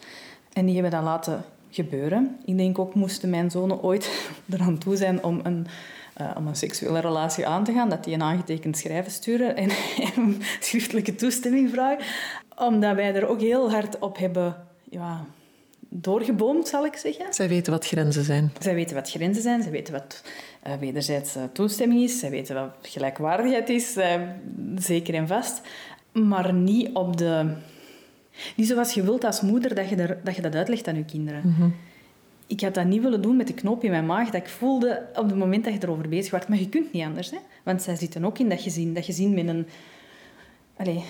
En die hebben dat laten gebeuren. Ik denk ook, moesten mijn zonen ooit eraan toe zijn om een, uh, om een seksuele relatie aan te gaan, dat die een aangetekend schrijven sturen en, en schriftelijke toestemming vragen. Omdat wij er ook heel hard op hebben... Ja, doorgeboomd, zal ik zeggen. Zij weten wat grenzen zijn. Zij weten wat grenzen zijn, zij weten wat uh, wederzijdse toestemming is, zij weten wat gelijkwaardigheid is, uh, zeker en vast. Maar niet op de... Niet zoals je wilt als moeder, dat je, er, dat, je dat uitlegt aan je kinderen. Mhm. Ik had dat niet willen doen met de knoop in mijn maag, dat ik voelde op het moment dat je erover bezig wordt. Maar je kunt niet anders, hè? want zij zitten ook in dat gezin. Dat gezin met een, allez,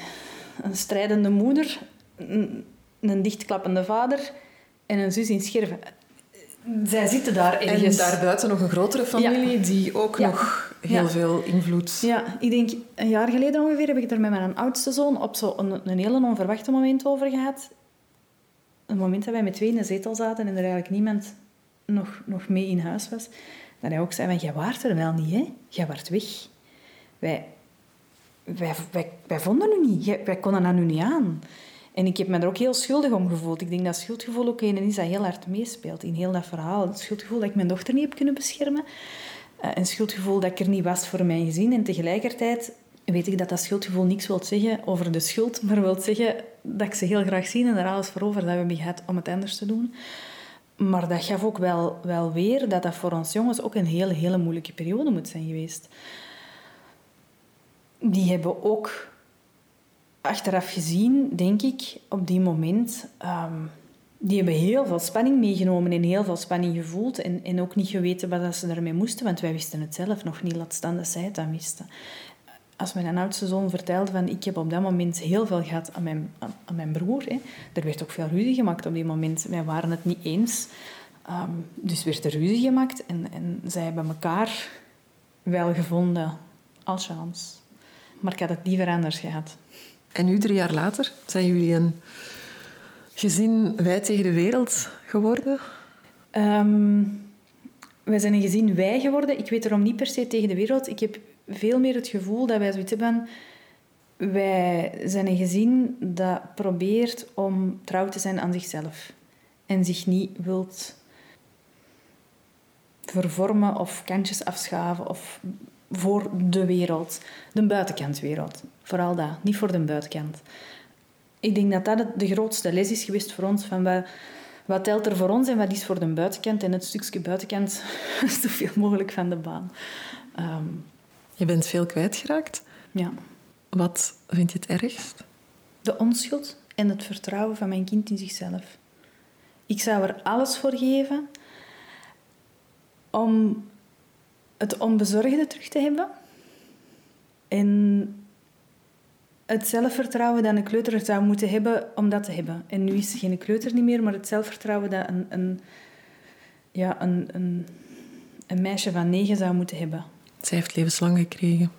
een strijdende moeder, een, een dichtklappende vader en een zus in Scherven. Zij zitten daar ergens. En daarbuiten nog een grotere familie die ook nog heel veel invloed... Ja, ik denk een jaar geleden ongeveer heb ik het er met mijn oudste zoon op zo'n een, een hele onverwachte moment over gehad. Een moment dat wij met twee in de zetel zaten en er eigenlijk niemand nog, nog mee in huis was. Dat hij ook zei, van, jij waart er wel niet, hè? Jij waart weg. Wij, wij, wij, wij vonden u niet. Wij konden aan u niet aan. En ik heb me er ook heel schuldig om gevoeld. Ik denk dat schuldgevoel ook een is dat heel hard meespeelt in heel dat verhaal. Het schuldgevoel dat ik mijn dochter niet heb kunnen beschermen. Uh, een schuldgevoel dat ik er niet was voor mijn gezin. En tegelijkertijd weet ik dat dat schuldgevoel niks wil zeggen over de schuld, maar wil zeggen dat ik ze heel graag zie en er alles voor over dat we hebben gehad om het anders te doen. Maar dat gaf ook wel, wel weer dat dat voor ons jongens ook een hele, hele moeilijke periode moet zijn geweest. Die hebben ook achteraf gezien, denk ik, op die moment... Um, die hebben heel veel spanning meegenomen en heel veel spanning gevoeld. En, en ook niet geweten wat ze daarmee moesten, want wij wisten het zelf nog niet, laat staan dat zij het dan wisten. Als mijn oudste zoon vertelde van ik heb op dat moment heel veel gehad aan mijn, aan, mijn broer. Hè. Er werd ook veel ruzie gemaakt op die moment. Wij waren het niet eens. Um, dus werd er ruzie gemaakt en, en zij hebben elkaar wel gevonden als chance. Maar ik had het liever anders gehad. En nu, drie jaar later, zijn jullie een gezin wij tegen de wereld geworden? Um, wij zijn een gezin wij geworden. Ik weet erom niet per se tegen de wereld. Ik heb veel meer het gevoel dat wij zoiets hebben... Wij zijn een gezin dat probeert om trouw te zijn aan zichzelf. En zich niet wilt vervormen of kantjes afschaven of voor de wereld. De buitenkantwereld. Vooral dat, niet voor de buitenkant. Ik denk dat dat de grootste les is geweest voor ons. Van wat, wat telt er voor ons en wat is voor de buitenkant? En het stukje buitenkant zoveel mogelijk van de baan. Um, je bent veel kwijtgeraakt. Ja. Wat vind je het ergst? De onschuld en het vertrouwen van mijn kind in zichzelf. Ik zou er alles voor geven om het onbezorgde terug te hebben. En het zelfvertrouwen dat een kleuter zou moeten hebben om dat te hebben. En nu is ze geen kleuter niet meer, maar het zelfvertrouwen dat een, een, ja, een, een, een meisje van negen zou moeten hebben. Zij heeft levenslang gekregen.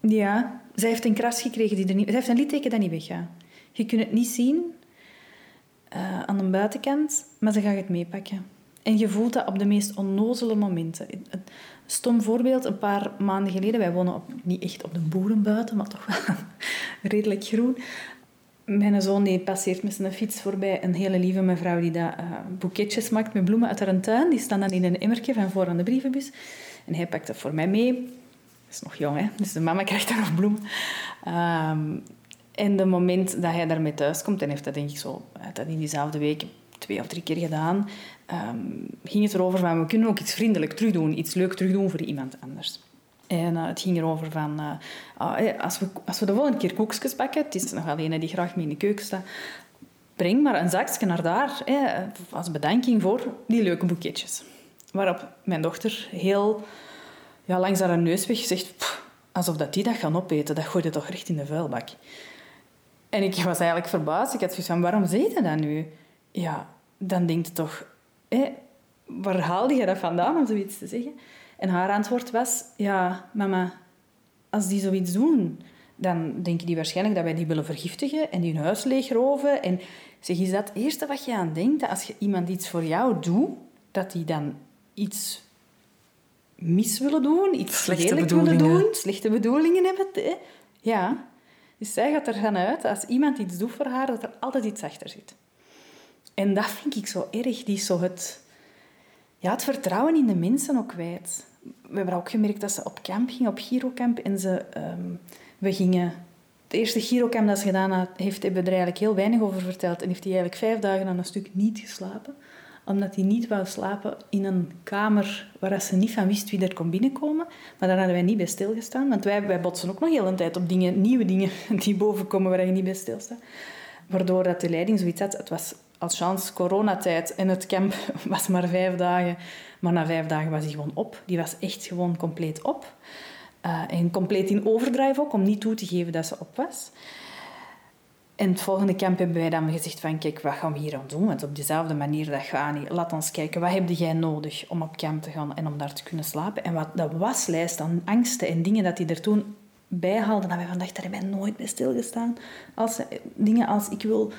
Ja, zij heeft een kras gekregen die er niet... Zij heeft een litteken dat niet weggaat. Je kunt het niet zien uh, aan de buitenkant, maar ze gaat het meepakken. En je voelt dat op de meest onnozele momenten. Een stom voorbeeld, een paar maanden geleden, wij wonen op, niet echt op de boerenbuiten, maar toch wel redelijk groen. Mijn zoon die passeert met zijn fiets voorbij een hele lieve mevrouw die daar uh, boeketjes maakt met bloemen uit haar tuin. Die staan dan in een emmertje van voor aan de brievenbus. En hij pakt dat voor mij mee. Dat is nog jong, hè? dus de mama krijgt dan nog bloemen. Um, en de moment dat hij daarmee thuis komt, en heeft dat denk ik zo, dat in diezelfde week twee of drie keer gedaan, um, ging het erover van we kunnen ook iets vriendelijk terugdoen, iets leuk terugdoen voor iemand anders. En uh, het ging erover van, uh, uh, als, we, als we de volgende keer koekjes bakken, het is nog alleen die graag mee in de keuken staat, breng maar een zakje naar daar, als bedanking voor die leuke boeketjes. Waarop mijn dochter heel ja, langs haar neus weg zegt, alsof dat die dat gaan opeten, dat gooi je toch recht in de vuilbak. En ik was eigenlijk verbaasd. Ik had zoiets van, waarom zeg je dat nu? Ja, dan denkt je toch, waar haalde je dat vandaan om zoiets te zeggen? En haar antwoord was, ja, mama, als die zoiets doen, dan denken die waarschijnlijk dat wij die willen vergiftigen en die hun huis leegroven. En zeg, is dat het eerste wat je aan denkt? Dat als je iemand iets voor jou doet, dat die dan iets mis willen doen, iets slechte willen doen, slechte bedoelingen hebben. Hè? Ja, dus zij gaat er gaan uit, als iemand iets doet voor haar, dat er altijd iets achter zit. En dat vind ik zo erg. Die zo het, ja, het vertrouwen in de mensen ook kwijt. We hebben ook gemerkt dat ze op camp ging, op Girocamp. En ze, um, we gingen... Het eerste Girocamp dat ze gedaan heeft, hebben we er eigenlijk heel weinig over verteld. En heeft hij eigenlijk vijf dagen aan een stuk niet geslapen omdat hij niet wou slapen in een kamer waar ze niet van wist wie er kon binnenkomen. Maar daar hadden wij niet bij stilgestaan. Want wij, wij botsen ook nog heel een tijd op dingen, nieuwe dingen die bovenkomen waar je niet bij stilstaat. Waardoor dat de leiding zoiets had. Het was als chance coronatijd en het camp was maar vijf dagen. Maar na vijf dagen was hij gewoon op. Die was echt gewoon compleet op. Uh, en compleet in overdrive ook, om niet toe te geven dat ze op was. En het volgende camp hebben wij dan gezegd van, kijk, wat gaan we hier aan doen? Want op dezelfde manier, dat gaat niet. Laat ons kijken, wat heb jij nodig om op camp te gaan en om daar te kunnen slapen? En wat de waslijst aan angsten en dingen dat hij er toen bijhaalde, dat wij van dachten, daar hebben wij nooit bij stilgestaan. Als, dingen als, ik wil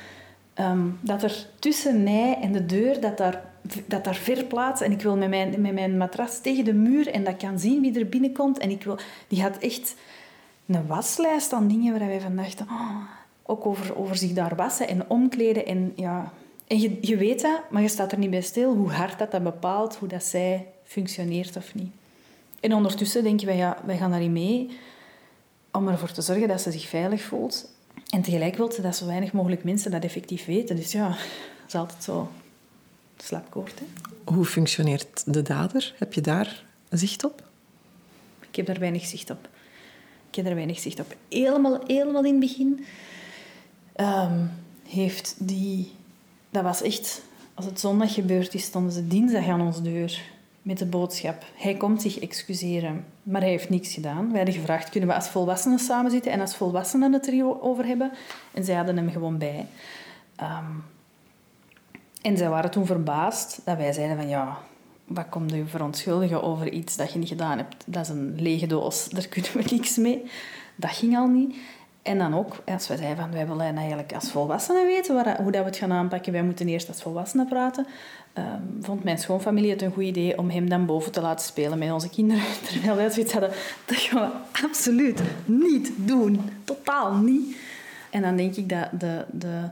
ehm, dat er tussen mij en de deur, dat daar, dat daar verplaatst en ik wil met mijn, met mijn matras tegen de muur en dat kan zien wie er binnenkomt. En ik wil, die had echt een waslijst aan dingen waar wij van dachten, oh, ook over, over zich daar wassen en omkleden. En, ja. en je, je weet dat, maar je staat er niet bij stil hoe hard dat, dat bepaalt, hoe dat zij functioneert of niet. En ondertussen denken wij, ja, wij gaan daarin mee om ervoor te zorgen dat ze zich veilig voelt. En tegelijk wil ze dat zo weinig mogelijk mensen dat effectief weten. Dus ja, dat is altijd zo slapkoord. Hè? Hoe functioneert de dader? Heb je daar zicht op? Ik heb daar weinig zicht op. Ik heb daar weinig zicht op. Helemaal, helemaal in het begin Ehm, heeft die... Dat was echt... Als het zondag gebeurd is, stonden ze dinsdag aan onze deur met de boodschap. Hij komt zich excuseren, maar hij heeft niks gedaan. Wij hadden gevraagd, kunnen we als volwassenen samen zitten en als volwassenen het erover hebben? En zij hadden hem gewoon bij. Ehm, en zij waren toen verbaasd dat wij zeiden van ja, wat komt u verontschuldigen over iets dat je niet gedaan hebt? Dat is een lege doos, daar kunnen we niks mee. Dat ging al niet. En dan ook, als we zeiden van wij willen eigenlijk als volwassenen weten waar, hoe dat we het gaan aanpakken, wij moeten eerst als volwassenen praten, um, vond mijn schoonfamilie het een goed idee om hem dan boven te laten spelen met onze kinderen. Terwijl wij zoiets hadden, dat gaan we absoluut niet doen. Totaal niet. En dan denk ik dat de, de,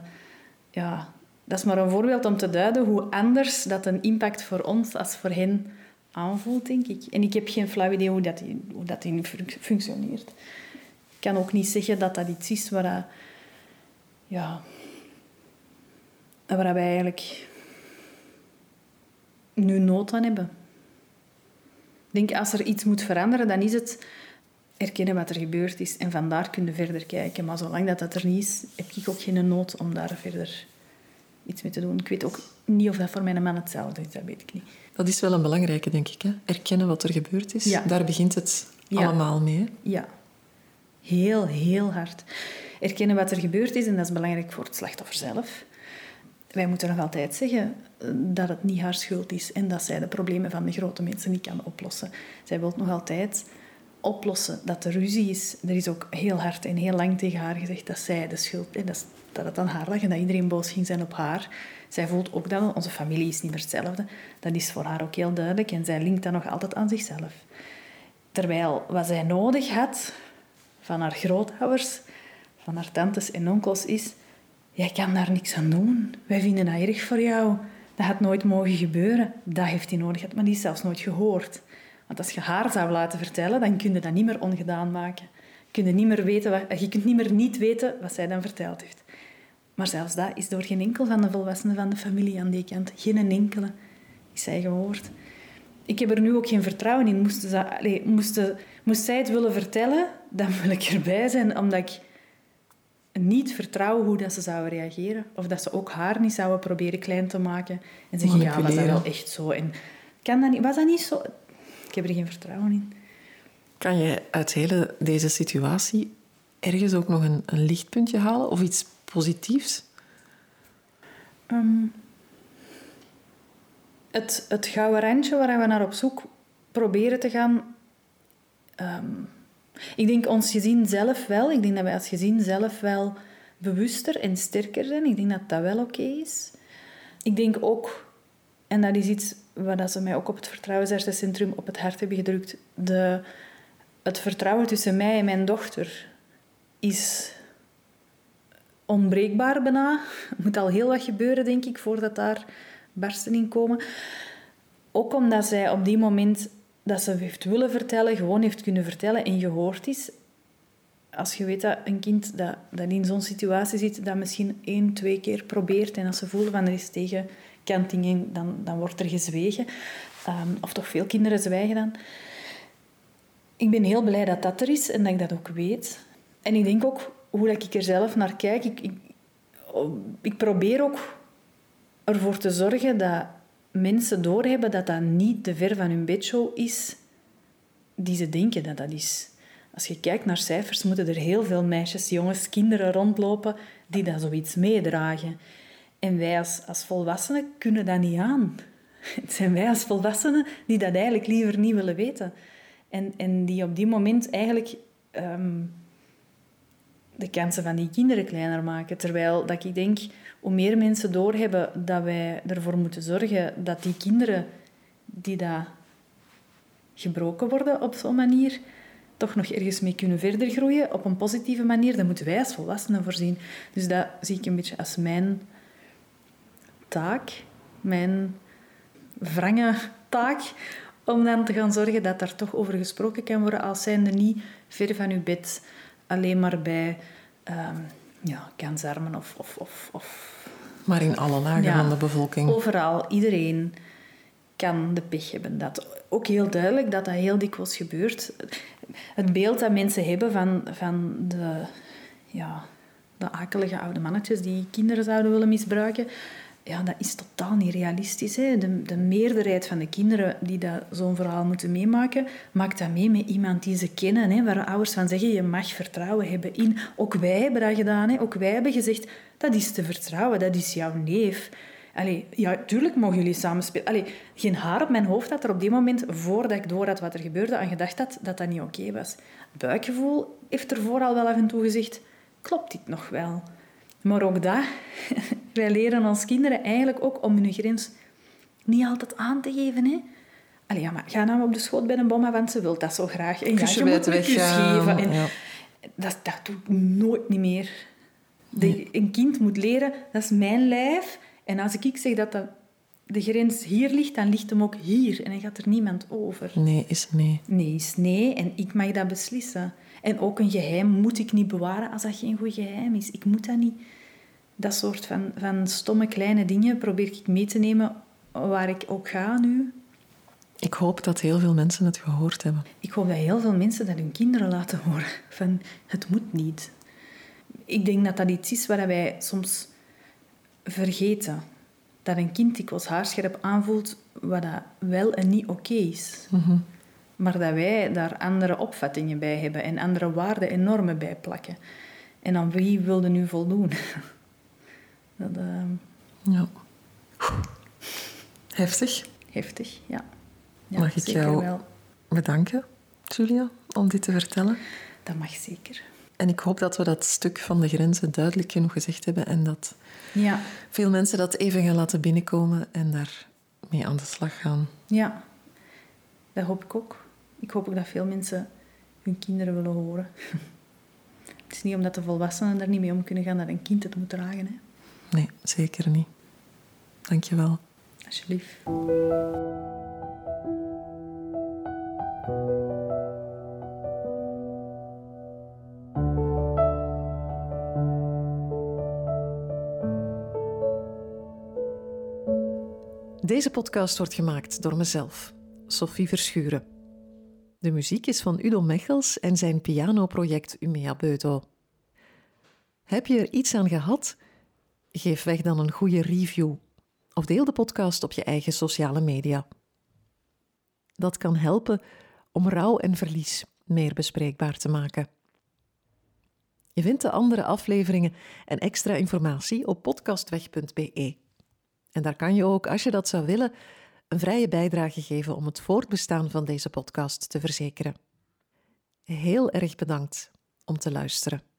ja, dat is maar een voorbeeld om te duiden hoe anders dat een impact voor ons als voor hen aanvoelt, denk ik. En ik heb geen flauw idee hoe dat, hoe dat functioneert kan ook niet zeggen dat dat iets is waar, ja, waar wij eigenlijk nu nood aan hebben. Ik denk, als er iets moet veranderen, dan is het erkennen wat er gebeurd is en vandaar kunnen verder kijken. Maar zolang dat, dat er niet is, heb ik ook geen nood om daar verder iets mee te doen. Ik weet ook niet of dat voor mijn man hetzelfde is, dat weet ik niet. Dat is wel een belangrijke, denk ik. Hè? Erkennen wat er gebeurd is. Daar begint het allemaal mee. Ja, Heel, heel hard. erkennen wat er gebeurd is en dat is belangrijk voor het slachtoffer zelf. Wij moeten nog altijd zeggen eh, dat het niet haar schuld is en dat zij de problemen van de grote mensen niet kan oplossen. Zij wil nog altijd oplossen dat er ruzie is. Er is ook heel hard en heel lang tegen haar gezegd dat zij de schuld is. Dat, dat het aan haar lag en dat iedereen boos ging zijn op haar. Zij voelt ook dat onze familie is niet meer hetzelfde. Dat is voor haar ook heel duidelijk en zij linkt dat nog altijd aan zichzelf. Terwijl wat zij nodig had van haar grootouders, van haar tantes en onkels is... Jij kan daar niks aan doen. Wij vinden dat erg voor jou. Dat had nooit mogen gebeuren. Dat heeft hij nodig gehad, maar die is zelfs nooit gehoord. Want als je haar zou laten vertellen, dan kun je dat niet meer ongedaan maken. Je kunt niet meer, weten wat, je kunt niet, meer niet weten wat zij dan verteld heeft. Maar zelfs dat is door geen enkel van de volwassenen van de familie aan die kant. Geen enkele is zij gehoord. Ik heb er nu ook geen vertrouwen in. Ze, moest zij het willen vertellen, dan wil ik erbij zijn, omdat ik niet vertrouw hoe dat ze zouden reageren. Of dat ze ook haar niet zouden proberen klein te maken. En zeggen, ja, was dat wel echt zo? En kan dat niet, was dat niet zo? Ik heb er geen vertrouwen in. Kan je uit hele deze situatie ergens ook nog een, een lichtpuntje halen? Of iets positiefs? Um, het, het gouden randje waar we naar op zoek proberen te gaan... Um, ik denk ons gezin zelf wel. Ik denk dat wij als gezin zelf wel bewuster en sterker zijn. Ik denk dat dat wel oké is. Ik denk ook, en dat is iets wat ze mij ook op het Vertrouwensartsencentrum op het hart hebben gedrukt, de, het vertrouwen tussen mij en mijn dochter is onbreekbaar bijna. Er moet al heel wat gebeuren, denk ik, voordat daar barsten in komen. Ook omdat zij op die moment dat ze heeft willen vertellen, gewoon heeft kunnen vertellen en gehoord is. Als je weet dat een kind dat, dat in zo'n situatie zit, dat misschien één, twee keer probeert en als ze voelen van er is tegenkanting, dan, dan wordt er gezwegen. Um, of toch veel kinderen zwijgen dan. Ik ben heel blij dat dat er is en dat ik dat ook weet. En ik denk ook hoe ik er zelf naar kijk. Ik, ik, ik probeer ook ervoor te zorgen dat mensen doorhebben dat dat niet de ver van hun bedshow is die ze denken dat dat is. Als je kijkt naar cijfers, moeten er heel veel meisjes, jongens, kinderen rondlopen die dat zoiets meedragen. En wij als, als volwassenen kunnen dat niet aan. Het zijn wij als volwassenen die dat eigenlijk liever niet willen weten. En, en die op die moment eigenlijk ehm, de kansen van die kinderen kleiner maken. Terwijl dat ik denk, hoe meer mensen doorhebben dat wij ervoor moeten zorgen dat die kinderen die daar gebroken worden op zo'n manier, toch nog ergens mee kunnen verder groeien op een positieve manier, dan moeten wij als volwassenen voorzien. Dus dat zie ik een beetje als mijn taak, mijn wrange taak, om dan te gaan zorgen dat daar toch over gesproken kan worden, als zijnde niet ver van uw bed, alleen maar bij um, ja, kansarmen of, of, of, of... Maar in alle lagen van de bevolking. Overal, iedereen kan de pech hebben. Dat ook heel duidelijk dat dat heel dikwijls gebeurt. Het beeld dat mensen hebben van, van de, ja, de akelige oude mannetjes die kinderen zouden willen misbruiken, ja, dat is totaal niet realistisch. Hè. De, de meerderheid van de kinderen die dat zo'n verhaal moeten meemaken, maakt dat mee met iemand die ze kennen. Hè, waar ouders van zeggen, je mag vertrouwen hebben in. Ook wij hebben dat gedaan. Hè. Ook wij hebben gezegd, dat is te vertrouwen, dat is jouw neef. Allee, ja, tuurlijk mogen jullie samenspelen. Allee, geen haar op mijn hoofd dat er op die moment, voordat ik door had wat er gebeurde, aan gedacht had dat dat niet oké was. Buikgevoel heeft ervoor al wel af en toe gezegd, klopt dit nog wel? Maar ook dat, wij leren ons kinderen eigenlijk ook om hun grens niet altijd aan te geven. Hè? Allee, ja, maar ga nou op de schoot bij een bomma, want ze wil dat zo graag. En ja, je moet een kus geven. En ja. dat, dat doe ik nooit niet meer. De, een kind moet leren, dat is mijn lijf. En als ik zeg dat, dat de grens hier ligt, dan ligt hem ook hier. En dan gaat er niemand over. Nee is nee. Nee is nee. En ik mag dat beslissen. En ook een geheim moet ik niet bewaren als dat geen goed geheim is. Ik moet dat niet dat soort van, van stomme kleine dingen probeer ik mee te nemen waar ik ook ga nu. Ik hoop dat heel veel mensen het gehoord hebben. Ik hoop dat heel veel mensen dat hun kinderen laten horen. Van, het moet niet. Ik denk dat dat iets is waar wij soms vergeten. Dat een kind dikwijls haarscherp aanvoelt wat dat wel en niet oké is. Mhm. Maar dat wij daar andere opvattingen bij hebben en andere waarden en normen bij plakken. En aan wie wilde nu voldoen? dat, uh... Ja. Heftig. Heftig, ja. ja Mag ik jou wel. bedanken, Julia, om dit te vertellen? Dat mag zeker. En ik hoop dat we dat stuk van de grenzen duidelijk genoeg gezegd hebben en dat ja. veel mensen dat even gaan laten binnenkomen en daar mee aan de slag gaan. Ja, dat hoop ik ook. Ik hoop ook dat veel mensen hun kinderen willen horen. Het is niet omdat de volwassenen daar niet mee om kunnen gaan dat een kind het moet dragen. Hè? Nee, zeker niet. Dank je wel. Alsjeblieft. Deze podcast wordt gemaakt door mezelf, Sophie Verschuren. De muziek is van Udo Mechels en zijn pianoproject Umea Beuto. Heb je er iets aan gehad? Geef weg dan een goede review of deel de podcast op je eigen sociale media. Dat kan helpen om rouw en verlies meer bespreekbaar te maken. Je vindt de andere afleveringen en extra informatie op podcastweg.be. En daar kan je ook, als je dat zou willen, een vrije bijdrage geven om het voortbestaan van deze podcast te verzekeren. Heel erg bedankt om te luisteren.